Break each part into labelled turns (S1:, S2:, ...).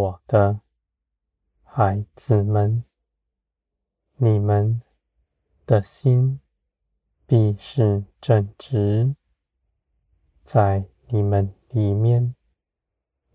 S1: 我的孩子们，你们的心必是正直，在你们里面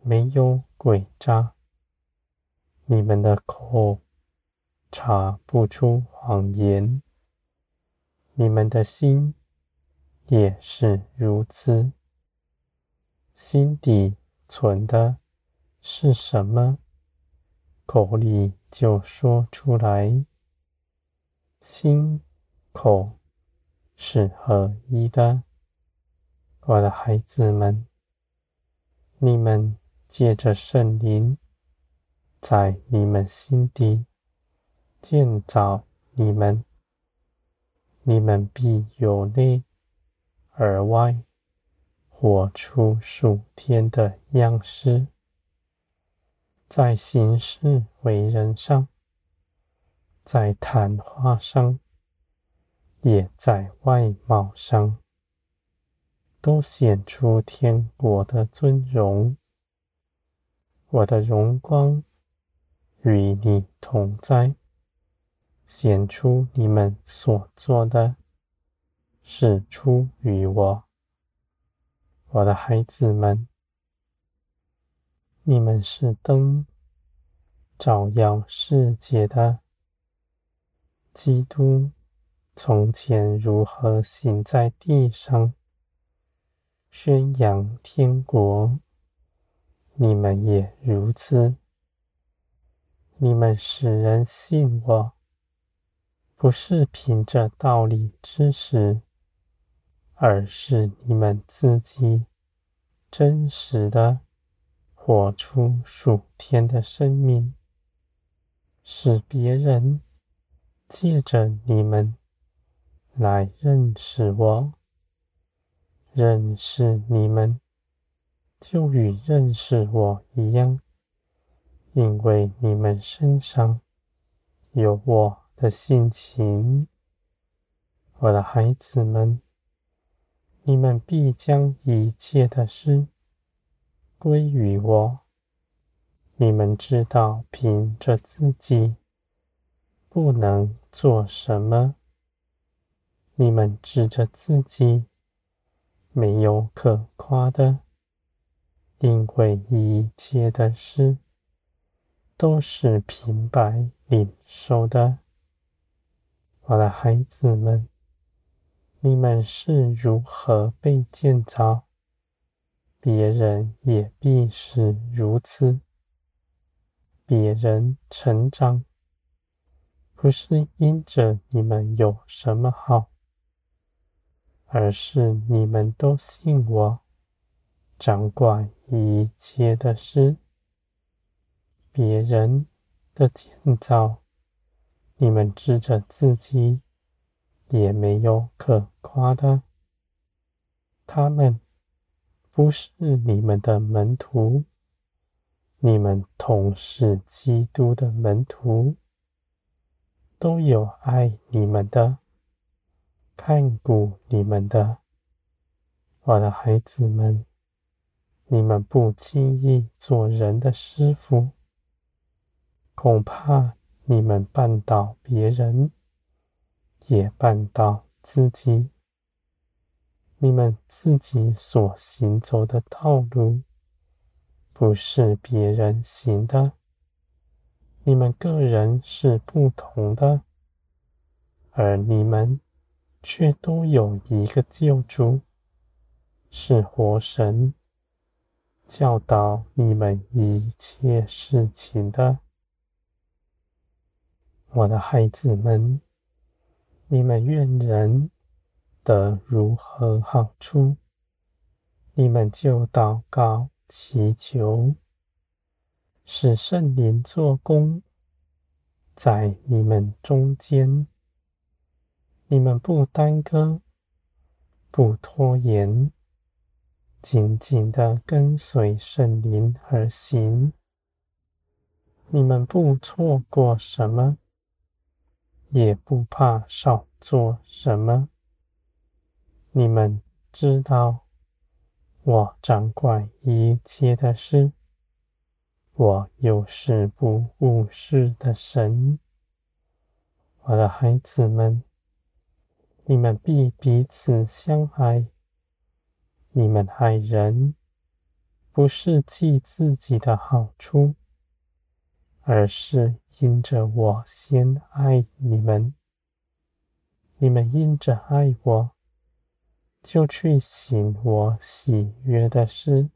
S1: 没有诡诈，你们的口查不出谎言，你们的心也是如此。心底存的是什么，口里就说出来。心口是合一的，我的孩子们，你们借着圣灵，在你们心底建造你们，你们必由内而外活出属天的样式，在行事为人上。在谈话上，也在外貌上，都显出天国的尊荣。我的荣光与你同在，显出你们所做的是出于我。我的孩子们，你们是灯，照耀世界的。基督从前如何行在地上，宣扬天国，你们也如此。你们使人信我，不是凭着道理知识，而是你们自己真实的活出属天的生命，使别人。借着你们来认识我，认识你们就与认识我一样，因为你们身上有我的性情。我的孩子们，你们必将一切的事归于我。你们知道，凭着自己。不能做什么？你们指着自己，没有可夸的，因为一切的事都是平白领受的。我的孩子们，你们是如何被建造，别人也必是如此。别人成长。不是因着你们有什么好，而是你们都信我，掌管一切的事。别人的建造，你们指着自己，也没有可夸的。他们不是你们的门徒，你们同是基督的门徒。都有爱你们的，看顾你们的，我的孩子们，你们不轻易做人的师傅，恐怕你们绊倒别人，也绊倒自己。你们自己所行走的道路，不是别人行的。你们个人是不同的，而你们却都有一个救主，是活神，教导你们一切事情的。我的孩子们，你们愿人得如何好处，你们就祷告祈求。使圣灵做工在你们中间，你们不耽搁，不拖延，紧紧的跟随圣灵而行。你们不错过什么，也不怕少做什么。你们知道，我掌管一切的事。我又是不误事的神。我的孩子们，你们必彼此相爱。你们爱人，不是记自己的好处，而是因着我先爱你们。你们因着爱我，就去行我喜悦的事。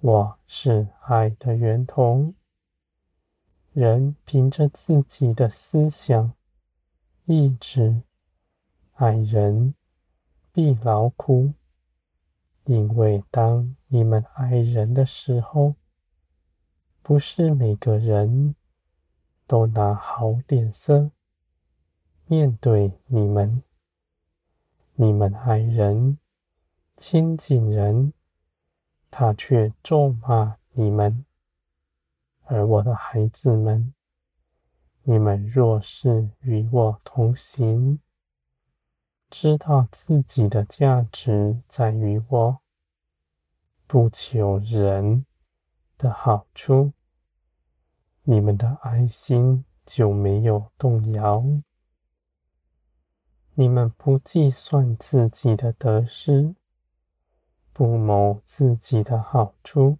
S1: 我是爱的源头。人凭着自己的思想、意志爱人，必劳苦。因为当你们爱人的时候，不是每个人都拿好脸色面对你们，你们爱人、亲近人，他却咒骂你们。而我的孩子们，你们若是与我同行，知道自己的价值在于我，不求人的好处，你们的爱心就没有动摇。你们不计算自己的得失，不谋自己的好处，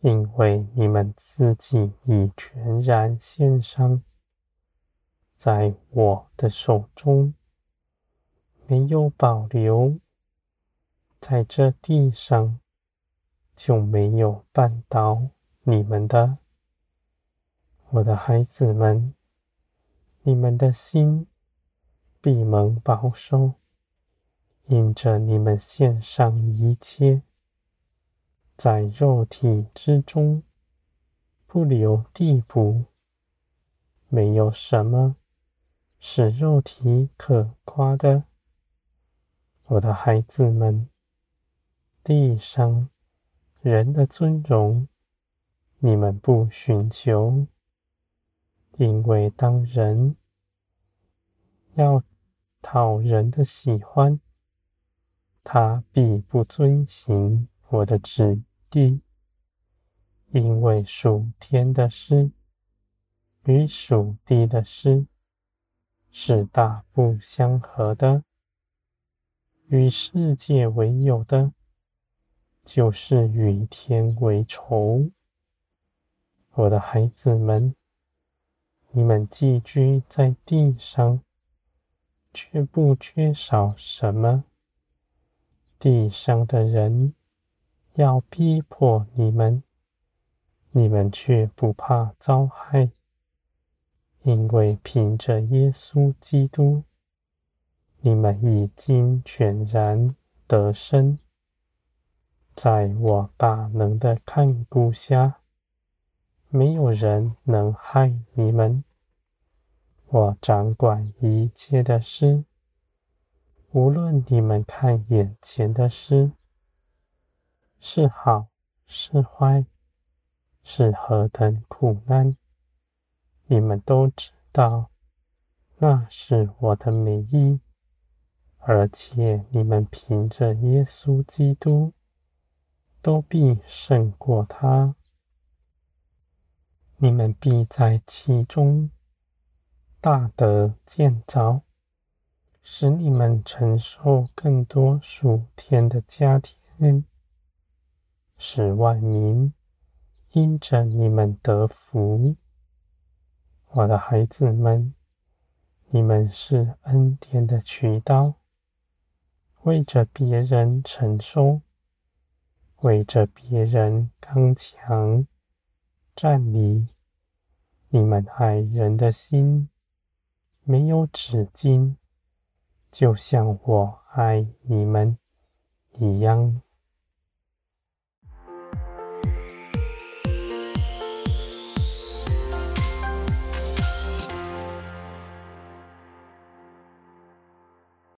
S1: 因为你们自己已全然献上，在我的手中，没有保留，在这地上就没有绊倒你们的，我的孩子们，你们的心。必蒙保守，因着你们献上一切，在肉体之中不留地步，没有什么是肉体可夸的。我的孩子们，地上人的尊荣，你们不寻求，因为当人要讨人的喜欢，他必不遵行我的旨意，因为属天的事与属地的事是大不相合的。与世界为友的，就是与天为仇。我的孩子们，你们寄居在地上。却不缺少什么。地上的人要逼迫你们，你们却不怕遭害，因为凭着耶稣基督，你们已经全然得胜。在我大能的看顾下，没有人能害你们。我掌管一切的事，无论你们看眼前的事是好是坏，是何等苦难，你们都知道，那是我的美意，而且你们凭着耶稣基督，都必胜过他，你们必在其中。大德建造，使你们承受更多属天的加添，使万民因着你们得福。我的孩子们，你们是恩典的渠道，为着别人承受，为着别人刚强站立，你们爱人的心。没有纸巾，就像我爱你们一样。